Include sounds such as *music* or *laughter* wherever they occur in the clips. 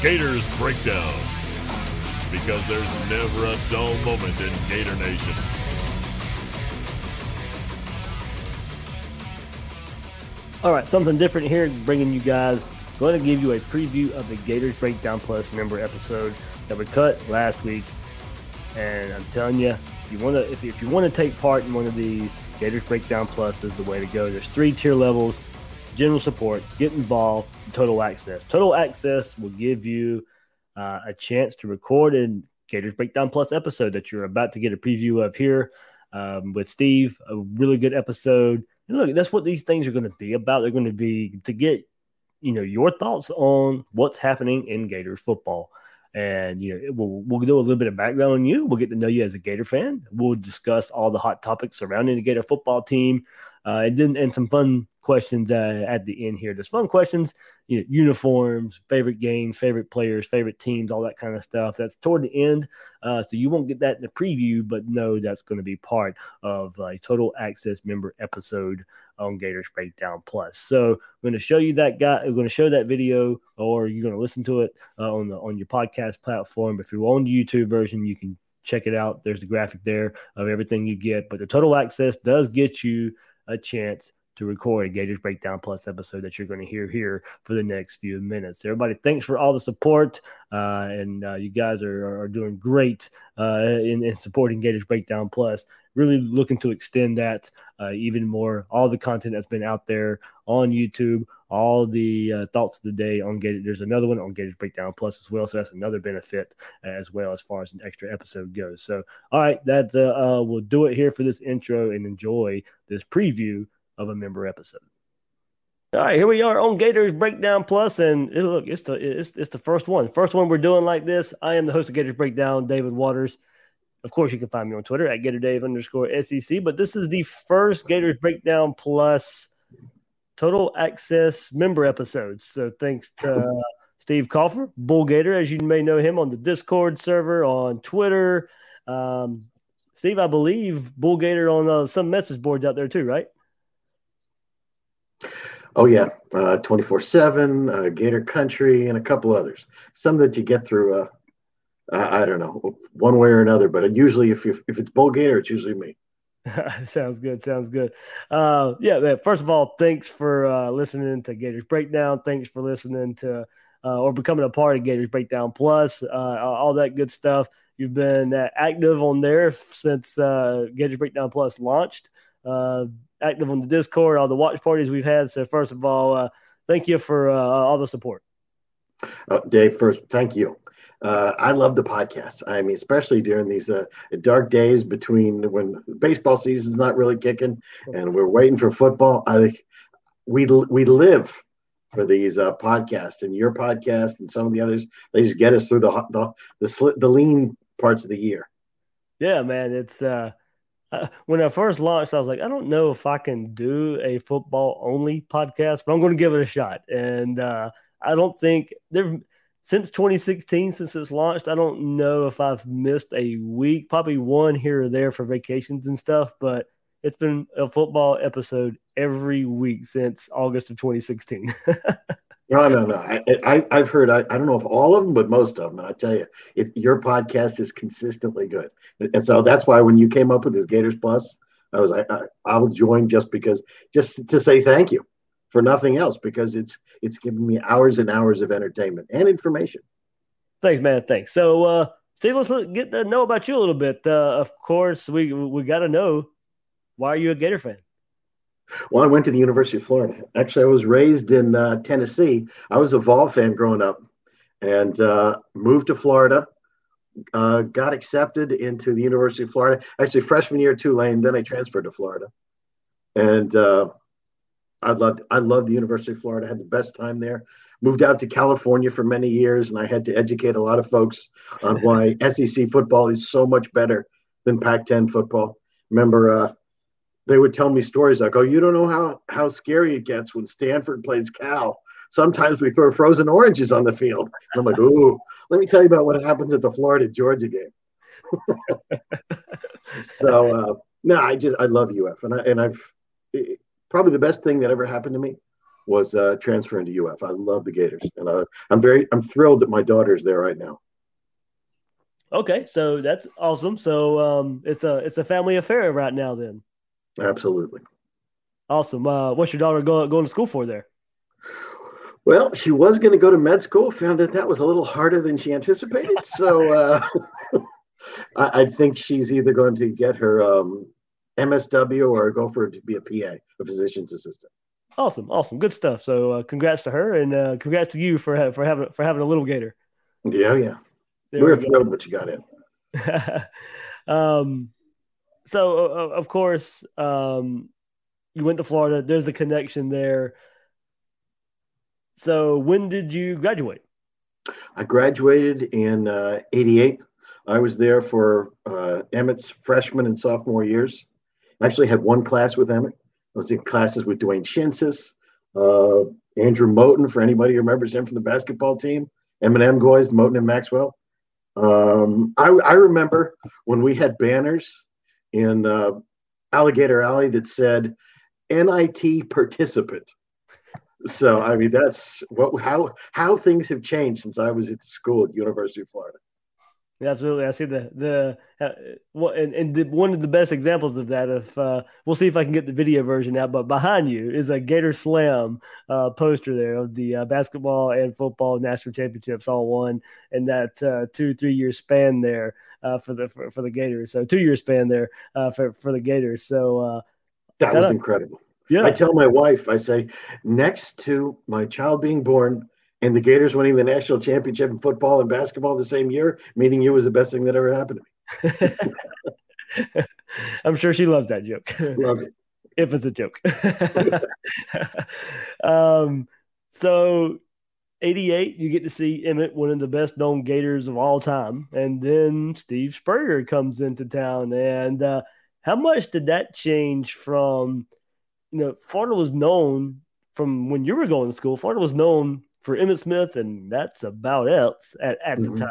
Gators Breakdown. Because there's never a dull moment in Gator Nation. All right, something different here, bringing you guys. Going to give you a preview of the Gators Breakdown Plus member episode that we cut last week. And I'm telling you, if you want to, if, if you want to take part in one of these, Gators Breakdown Plus is the way to go. There's three tier levels: general support, get involved, total access. Total access will give you uh, a chance to record in Gators Breakdown Plus episode that you're about to get a preview of here um, with Steve. A really good episode. And look, that's what these things are going to be about. They're going to be to get you know your thoughts on what's happening in Gators football. And you know, we'll, we'll do a little bit of background on you. We'll get to know you as a Gator fan. We'll discuss all the hot topics surrounding the Gator football team, uh, and then and some fun questions uh, at the end here. There's fun questions, you know, uniforms, favorite games, favorite players, favorite teams, all that kind of stuff. That's toward the end, uh, so you won't get that in the preview, but no, that's going to be part of a total access member episode on Gators Breakdown Plus. So I'm going to show you that guy. We're going to show that video, or you're going to listen to it uh, on the on your podcast platform. If you're on the YouTube version, you can check it out. There's the graphic there of everything you get. But the total access does get you a chance to record a Gators Breakdown Plus episode that you're going to hear here for the next few minutes. Everybody, thanks for all the support. Uh, and uh, you guys are, are doing great uh, in, in, supporting Gators Breakdown Plus. Really looking to extend that uh, even more. All the content that's been out there on YouTube, all the uh, thoughts of the day on Gators. There's another one on Gators Breakdown Plus as well. So that's another benefit as well as far as an extra episode goes. So, all right, that uh, will do it here for this intro and enjoy this preview of a member episode. All right, here we are on Gators Breakdown Plus, and look, it's the it's, it's the first one, first one we're doing like this. I am the host of Gators Breakdown, David Waters. Of course, you can find me on Twitter at GatorDave underscore SEC. But this is the first Gators Breakdown Plus total access member episode. So thanks to uh, Steve Kaufer, Bull Gator, as you may know him on the Discord server, on Twitter. Um, Steve, I believe Bull Gator on uh, some message boards out there too, right? Oh yeah, twenty four seven, Gator Country, and a couple others. Some that you get through. Uh, I, I don't know, one way or another. But usually, if you, if it's Bull Gator, it's usually me. *laughs* sounds good. Sounds good. Uh, yeah, man. First of all, thanks for uh, listening to Gators Breakdown. Thanks for listening to uh, or becoming a part of Gators Breakdown Plus. Uh, all that good stuff. You've been uh, active on there since uh, Gators Breakdown Plus launched. Uh, active on the Discord, all the watch parties we've had. So, first of all, uh, thank you for uh, all the support. Uh, Dave, first, thank you. Uh, I love the podcast. I mean, especially during these uh, dark days between when baseball season's not really kicking and we're waiting for football. I we we live for these uh, podcasts and your podcast and some of the others. They just get us through the the the, the lean parts of the year. Yeah, man, it's uh, when I first launched, I was like, I don't know if I can do a football only podcast, but I'm going to give it a shot. And uh, I don't think there since 2016, since it's launched, I don't know if I've missed a week, probably one here or there for vacations and stuff, but it's been a football episode every week since August of 2016. *laughs* No, no, no. I, I, have heard, I, I don't know if all of them, but most of them. And I tell you, if your podcast is consistently good. And so that's why when you came up with this Gators Plus, I was, I, I, I will join just because, just to say thank you for nothing else, because it's, it's given me hours and hours of entertainment and information. Thanks, man. Thanks. So, uh, Steve, let's get to know about you a little bit. Uh, of course, we, we got to know why are you a Gator fan? Well, I went to the University of Florida. Actually, I was raised in uh, Tennessee. I was a Vol fan growing up, and uh, moved to Florida. Uh, got accepted into the University of Florida. Actually, freshman year Tulane. Then I transferred to Florida, and uh, I loved I loved the University of Florida. had the best time there. Moved out to California for many years, and I had to educate a lot of folks on why *laughs* SEC football is so much better than Pac-10 football. Remember, uh, they would tell me stories like, "Oh, you don't know how how scary it gets when Stanford plays Cal. Sometimes we throw frozen oranges on the field." And I'm like, "Ooh, let me tell you about what happens at the Florida Georgia game." *laughs* so uh, no, I just I love UF, and I and I've it, probably the best thing that ever happened to me was uh, transferring to UF. I love the Gators, and uh, I'm very I'm thrilled that my daughter's there right now. Okay, so that's awesome. So um, it's a it's a family affair right now, then. Absolutely. Awesome. Uh, what's your daughter going going to school for there? Well, she was going to go to med school. Found that that was a little harder than she anticipated. So uh, *laughs* I, I, think she's either going to get her um, MSW or go for to be a PA, a physician's assistant. Awesome, awesome, good stuff. So, uh, congrats to her, and uh, congrats to you for for having for having a little gator. Yeah, yeah, there we are thrilled what you got in. *laughs* um, so uh, of course, um, you went to Florida. There's a connection there. So, when did you graduate? I graduated in '88. Uh, I was there for uh, Emmitt's freshman and sophomore years. I actually had one class with Emmitt. I was in classes with Dwayne Schintzius, uh, Andrew Moten, for anybody who remembers him from the basketball team, Eminem guys, Moten and Maxwell. Um, I, I, remember when we had banners in uh, Alligator Alley that said NIT participant. So I mean that's what how how things have changed since I was at school at University of Florida. Absolutely, I see the the uh, and, and the, one of the best examples of that. If uh, we'll see if I can get the video version out, but behind you is a Gator Slam uh, poster there of the uh, basketball and football national championships all won in that uh, two three year span there uh, for the for, for, the Gators. So two year span there for for the Gators. So that was incredible. Yeah, I tell my wife, I say, next to my child being born and the Gators winning the national championship in football and basketball the same year, meeting you was the best thing that ever happened to me. *laughs* I'm sure she loves that joke. Loves it. *laughs* if it's a joke. *laughs* um, so 88, you get to see Emmitt, one of the best known Gators of all time. And then Steve Spurrier comes into town. And uh, how much did that change from, you know, Florida was known from when you were going to school, Florida was known for Emmitt Smith, and that's about it at, at mm-hmm. the time.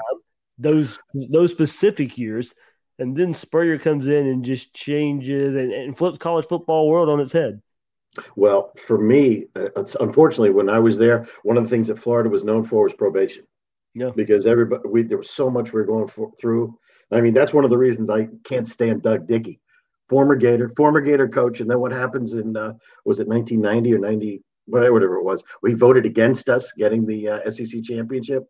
Those those specific years, and then Spurrier comes in and just changes and, and flips college football world on its head. Well, for me, uh, unfortunately, when I was there, one of the things that Florida was known for was probation. Yeah. Because everybody, we, there was so much we were going for, through. I mean, that's one of the reasons I can't stand Doug Dickey, former Gator, former Gator coach. And then what happens in, uh, was it 1990 or 90? Whatever it was. We voted against us getting the uh, SEC championship.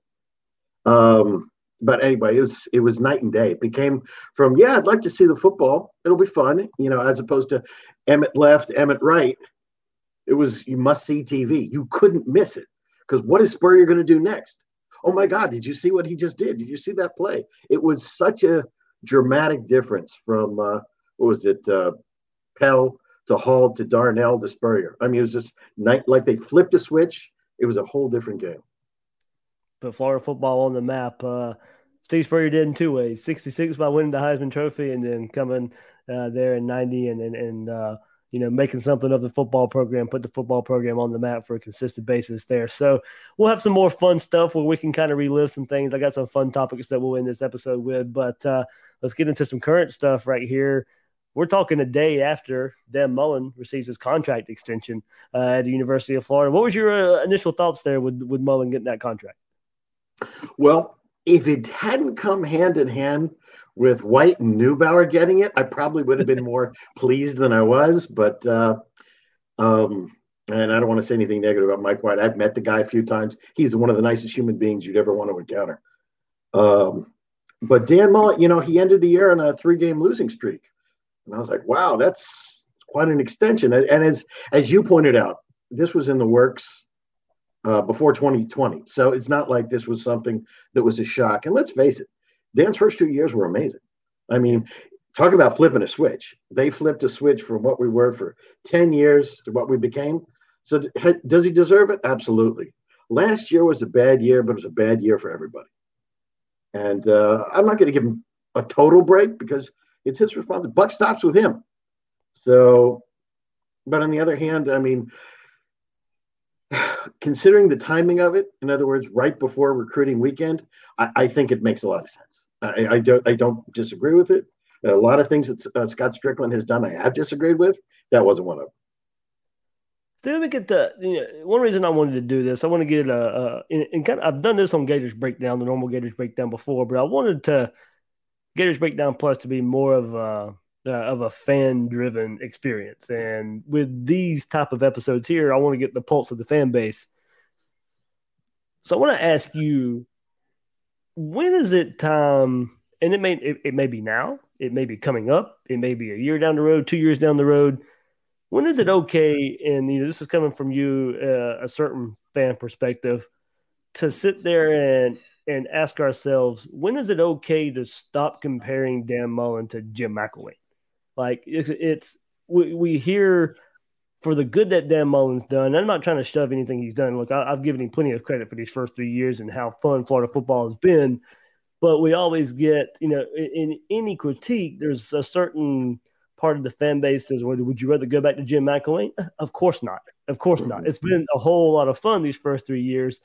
Um, but anyway, it was it was night and day. It became from yeah, I'd like to see the football. It'll be fun, you know, as opposed to Emmitt left, Emmitt right. It was you must see TV. You couldn't miss it because what is Spurrier going to do next? Oh my God! Did you see what he just did? Did you see that play? It was such a dramatic difference from uh, what was it, uh, Pell to Hall to Darnell to Spurrier. I mean, it was just night, like they flipped a switch. It was a whole different game. Put Florida football on the map. Uh, Steve Spurrier did in two ways: '66 by winning the Heisman Trophy, and then coming uh, there in '90 and and, and uh, you know making something of the football program, put the football program on the map for a consistent basis there. So we'll have some more fun stuff where we can kind of relive some things. I got some fun topics that we'll end this episode with, but uh, let's get into some current stuff right here. We're talking a day after Dan Mullen receives his contract extension uh, at the University of Florida. What was your uh, initial thoughts there with, with Mullen getting that contract? Well, if it hadn't come hand in hand with White and Neubauer getting it, I probably would have been more *laughs* pleased than I was. But, uh, um, and I don't want to say anything negative about Mike White. I've met the guy a few times. He's one of the nicest human beings you'd ever want to encounter. Um, but Dan Mullen, you know, he ended the year on a three game losing streak. And I was like, wow, that's quite an extension. And as as you pointed out, this was in the works uh, before 2020. So it's not like this was something that was a shock. And let's face it, Dan's first two years were amazing. I mean, talk about flipping a switch. They flipped a switch from what we were for 10 years to what we became. So does he deserve it? Absolutely. Last year was a bad year, but it was a bad year for everybody. And uh, I'm not going to give him a total break because it's his responsibility. Buck stops with him. So, but on the other hand, I mean, *sighs* considering the timing of it, in other words, right before recruiting weekend, I, I think it makes a lot of sense. I, I, don't I don't disagree with it. A lot of things that uh, Scott Stricklin has done, I have disagreed with. That wasn't one of them. So let me get the you know, one reason I wanted to do this. I want to get a, a and kind of, I've done this on Gators Breakdown, the normal Gators Breakdown before, but I wanted to Gators Breakdown Plus to be more of a uh, of a fan driven experience. And with these type of episodes here, I want to get the pulse of the fan base. So I want to ask you, when is it time? And it may it, it may be now, it may be coming up, it may be a year down the road, two years down the road. When is it okay? And you know, this is coming from you, uh, a certain fan perspective, to sit there and and ask ourselves, when is it okay to stop comparing Dan Mullen to Jim McElwain? Like it's we, we hear for the good that Dan Mullen's done. I'm not trying to shove anything he's done. Look, I, have given him plenty of credit for these first three years and how fun Florida football has been. But we always get, you know, in, in any critique, there's a certain part of the fan base says, well, would you rather go back to Jim McElwain? Of course not. Of course not. It's been a whole lot of fun these first three years.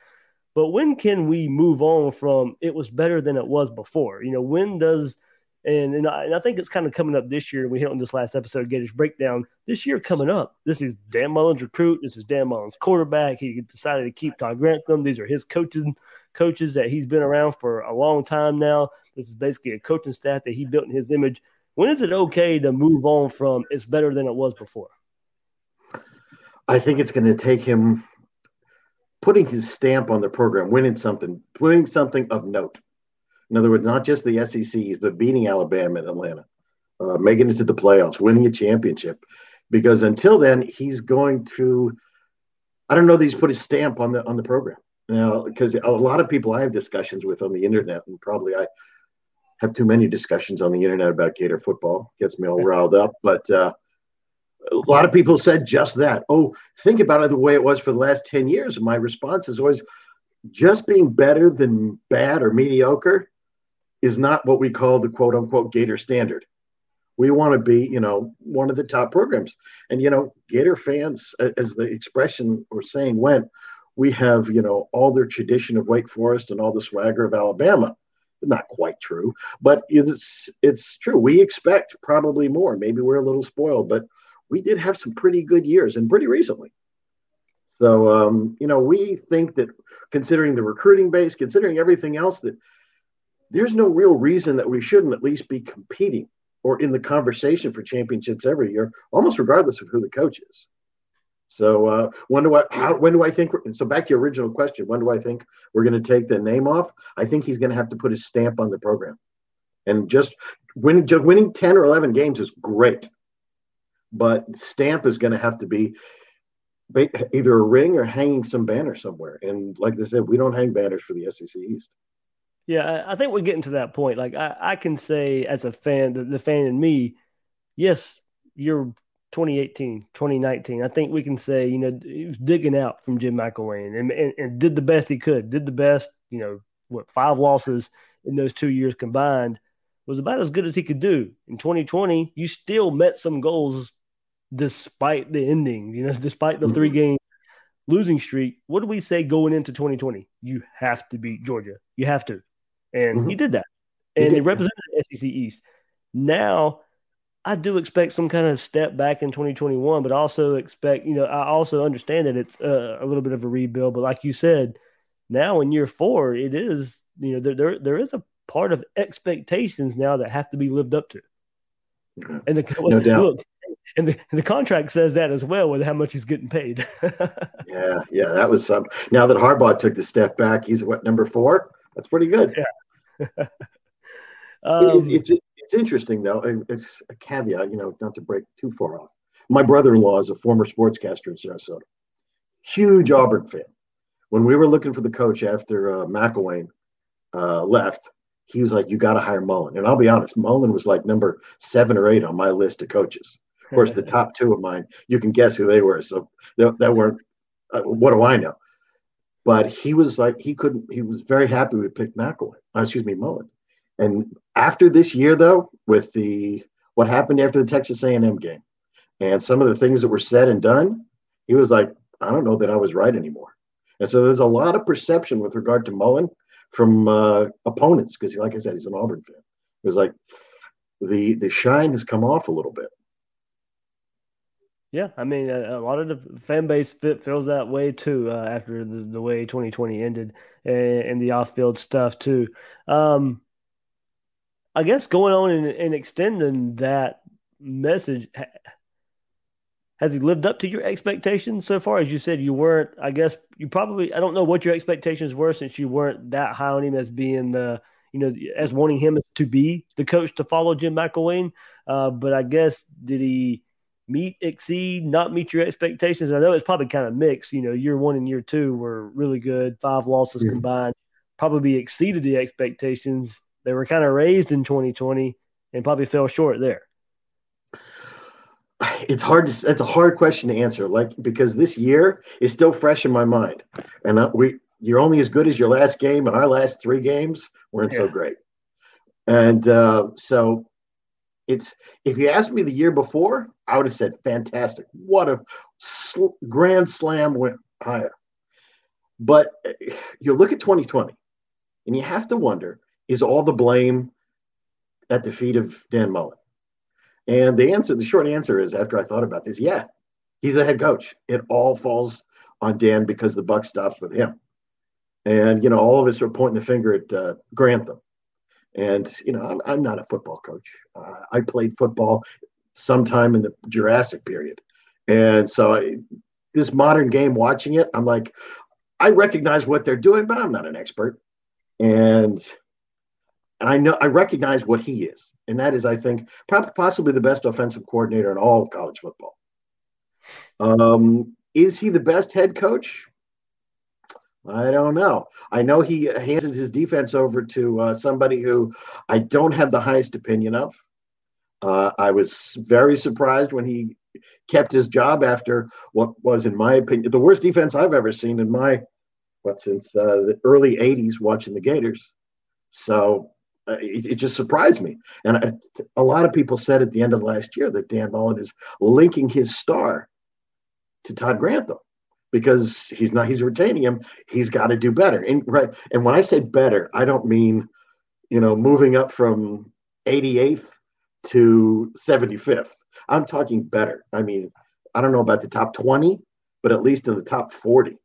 But when can we move on from it was better than it was before? You know, when does – and, and I, and, I, think it's kind of coming up this year. We hit on this last episode, Gators Breakdown. This year coming up, this is Dan Mullen's recruit. This is Dan Mullen's quarterback. He decided to keep Todd Grantham. These are his coaching coaches that he's been around for a long time now. This is basically a coaching staff that he built in his image. When is it okay to move on from it's better than it was before? I think it's going to take him putting his stamp on the program, winning something, winning something of note in other words, not just the SECs, but beating Alabama and Atlanta, uh, making it to the playoffs, winning a championship. Because until then, he's going to, I don't know that he's put his stamp on the on the program. Now, because a lot of people I have discussions with on the internet, and probably I have too many discussions on the internet about Gator football, gets me all *laughs* riled up. But uh, a lot of people said just that. Oh, think about it the way it was for the last 10 years. And my response is always just being better than bad or mediocre is not what we call the quote unquote Gator standard. We want to be, you know, one of the top programs. And, you know, Gator fans, as the expression or saying went, we have, you know, all their tradition of Wake Forest and all the swagger of Alabama. Not quite true, but it's it's true. We expect probably more. Maybe we're a little spoiled, but we did have some pretty good years and pretty recently. So, um, you know, we think that considering the recruiting base, considering everything else, that there's no real reason that we shouldn't at least be competing or in the conversation for championships every year, almost regardless of who the coach is. So uh, when do I how, when do I think so back to your original question when do I think we're going to take the name off I think he's going to have to put his stamp on the program and just winning winning 10 or 11 games is great but stamp is going to have to be either a ring or hanging some banner somewhere and like I said we don't hang banners for the SEC East yeah, I think we're getting to that point. Like I, I can say as a fan, the, the fan in me, yes, you're 2018, 2019. I think we can say, you know, digging out from Jim McElwain and, and, and did the best he could, did the best, you know, what five losses in those two years combined was about as good as he could do. In 2020, you still met some goals despite the ending, you know, *laughs* despite the mm-hmm. three game losing streak. What do we say going into 2020? You have to beat Georgia. You have to and mm-hmm. he did that, and he, he represented the SEC East. Now, I do expect some kind of step back in 2021, but also expect, you know, I also understand that it's uh, a little bit of a rebuild. But like you said, now in year four, it is, you know, there there, there is a part of expectations now that have to be lived up to. And the no *laughs* look, doubt. And the, and the contract says that as well with how much he's getting paid. *laughs* yeah, yeah, that was some. Now that Harbaugh took the step back, he's what number four? That's pretty good. Yeah. um, it, it's it's interesting though. It's a caveat, you know, not to break too far off. My brother-in-law is a former sportscaster in Sarasota, huge Auburn fan. When we were looking for the coach after uh, McElwain uh, left, he was like, "You got to hire Mullen." And I'll be honest, Mullen was like number seven or eight on my list of coaches. Of course, the top two of mine, you can guess who they were. So that, weren't. Uh, what do I know? But he was like, he couldn't, he was very happy we picked McElwain, uh, excuse me, Mullen. And after this year, though, with the what happened after the Texas A&M game and some of the things that were said and done, he was like, I don't know that I was right anymore. And so there's a lot of perception with regard to Mullen from uh, opponents because, like I said, he's an Auburn fan. It was like the the shine has come off a little bit. Yeah, I mean, a, a, lot of the fan base feels that way too uh, after the, the, way 2020 ended and, and the off-field stuff too. Um, I guess going on and, and extending that message has he lived up to your expectations so far? As you said, you weren't. I guess you probably. I don't know what your expectations were since you weren't that high on him as being the, you know, as wanting him to be the coach to follow Jim McElwain. Uh, but I guess did he meet, exceed, not meet your expectations? I know it's probably kind of mixed. You know, year one and year two were really good, five losses mm-hmm. combined. Probably exceeded the expectations. They were kind of raised in 2020 and probably fell short there it's hard to it's a hard question to answer like because this year is still fresh in my mind and uh, we you're only as good as your last game and our last three games weren't yeah. so great and uh, so it's if you asked me the year before i would have said fantastic what a sl- grand slam went higher but uh, you look at 2020 and you have to wonder is all the blame at the feet of dan mullen and the answer, the short answer is, after I thought about this, yeah, he's the head coach. It all falls on Dan because the buck stops with him. And you know, all of us are pointing the finger at uh, Grantham. And you know, I'm, I'm not a football coach. Uh, I played football sometime in the Jurassic period, and so I, this modern game, watching it, I'm like, I recognize what they're doing, but I'm not an expert. And and I know I recognize what he is, and that is, I think, probably possibly the best offensive coordinator in all of college football. Um, is he the best head coach? I don't know. I know he handed his defense over to uh, somebody who I don't have the highest opinion of. Uh, I was very surprised when he kept his job after what was, in my opinion, the worst defense I've ever seen in my what since uh, the early '80s watching the Gators. So uh, it, it, just surprised me. And I, a lot of people said at the end of last year that Dan Mullen is linking his star to Todd Grantham because he's not he's retaining him. He's got to do better. And right. And when I say better, I don't mean you know moving up from 88th to 75th. I'm talking better. I mean, I don't know about the top 20, but at least in the top 40.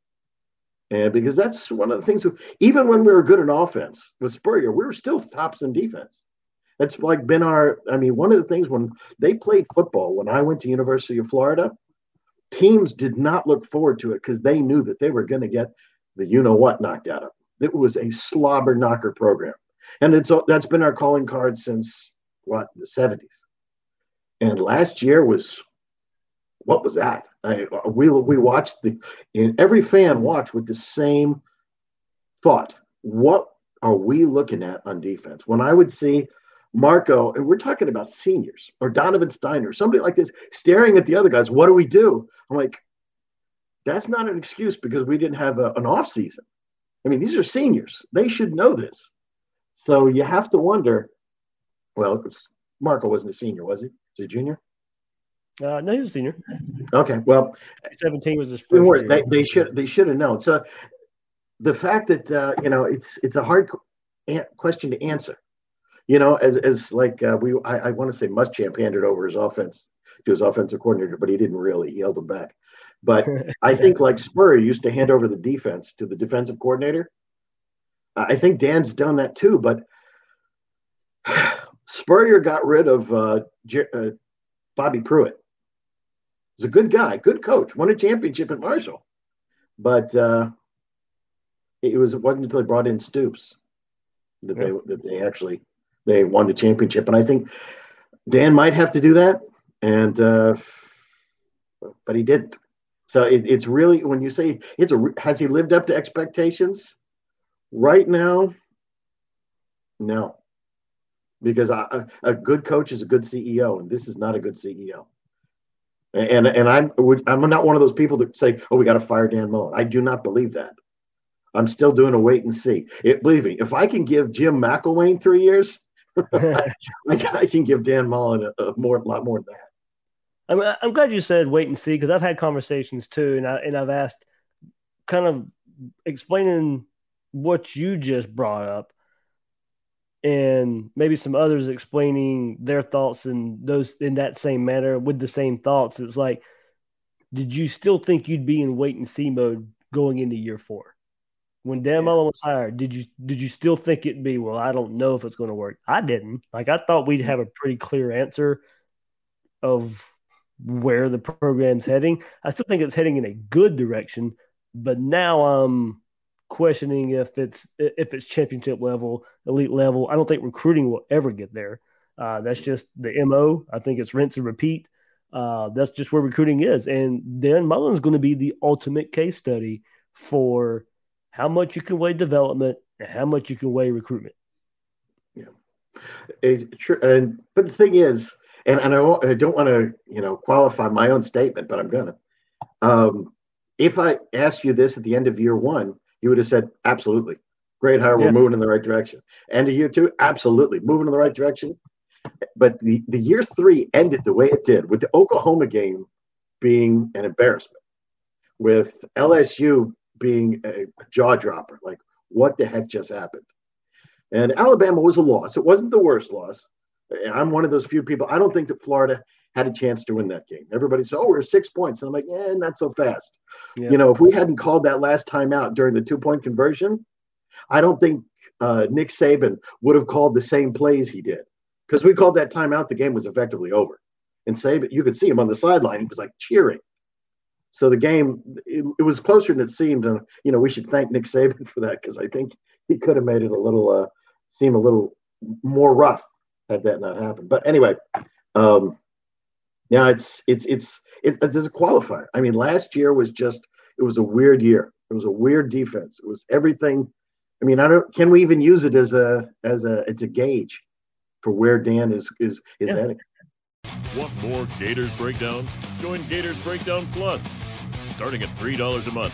And because that's one of the things, even when we were good in offense with Spurrier, we were still tops in defense. That's like been our, I mean, one of the things when they played football, when I went to University of Florida, teams did not look forward to it because they knew that they were going to get the you know what knocked out of them. It was a slobber knocker program. And it's that's been our calling card since what, in the 70s. And last year was what was that? I, we we watched the and every fan watched with the same thought. What are we looking at on defense? When I would see Marco, and we're talking about seniors or Donovan Stiner somebody like this, staring at the other guys, what do we do? I'm like, that's not an excuse because we didn't have a, an off season. I mean, these are seniors; they should know this. So you have to wonder. Well, Marco wasn't a senior, was he? Was he a junior? Uh, no, he was a senior. Okay, well, seventeen was his first. Year. They, they should they should have known. So the fact that uh, you know it's it's a hard question to answer. You know, as as like uh, we I, I want to say Muschamp handed over his offense to his offensive coordinator, but he didn't really. He held him back. But *laughs* I think like Spurrier used to hand over the defense to the defensive coordinator. I think Dan's done that too, but Spurrier got rid of uh, J- uh, Bobby Pruett He's a good guy, good coach, won a championship at Marshall. But uh, it was it wasn't until they brought in Stoops that yeah. they that they actually they won the championship. And I think Dan might have to do that, and uh, but he didn't. So it, it's really when you say it's a has he lived up to expectations? Right now, no, because I, a good coach is a good CEO, and this is not a good CEO. And and I'm I'm not one of those people that say, "Oh, we got to fire Dan Mullen." I do not believe that. I'm still doing a wait and see. It, believe me, if I can give Jim McElwain three years, *laughs* I, I, can give Dan Mullen a, a more, a lot more than that. I'm, I'm glad you said wait and see because I've had conversations too, and I and I've asked, kind of explaining what you just brought up and maybe some others explaining their thoughts in those in that same manner with the same thoughts. It's like did you still think you'd be in wait and see mode going into year four? When Dan Mullen was hired, did you did you still think it'd be well? I don't know if it's going to work. I didn't. Like I thought we'd have a pretty clear answer of where the program's heading. I still think it's heading in a good direction, but now I'm questioning if it's if it's championship level, elite level. I don't think recruiting will ever get there. Uh, that's just the mo. I think it's rinse and repeat. Uh, that's just where recruiting is, and Dan Mullen's going to be the ultimate case study for how much you can weigh development and how much you can weigh recruitment. Yeah, it, true. And but the thing is, and, and I, I don't want to you know qualify my own statement, but I'm gonna. Um, if I ask you this at the end of year one, you would have said absolutely, great hire, we're moving in the right direction. End of year two, absolutely, moving in the right direction. But the the year three ended the way it did with the Oklahoma game being an embarrassment, with LSU being a jaw dropper. Like, what the heck just happened? And Alabama was a loss. It wasn't the worst loss. I'm one of those few people. I don't think that Florida had a chance to win that game. Everybody said, "Oh, we're six points," and I'm like, "Yeah, not so fast." Yeah. You know, if we hadn't called that last time out during the two point conversion, I don't think uh, Nick Saban would have called the same plays he did because we called that timeout. The game was effectively over, and Saban, you could see him on the sideline. He was like cheering. So the game, it, it, was closer than it seemed, and you know we should thank Nick Saban for that because I think he could have made it a little uh, seem a little more rough had that not happened. But anyway, um, yeah, it's it's it's it's, it's a qualifier. I mean, last year was just it was a weird year. It was a weird defense. It was everything. I mean, I don't. Can we even use it as a as a it's a gauge for where Dan is is is yeah. heading? Want more Gators breakdown? Join Gators Breakdown Plus, starting at three dollars a month.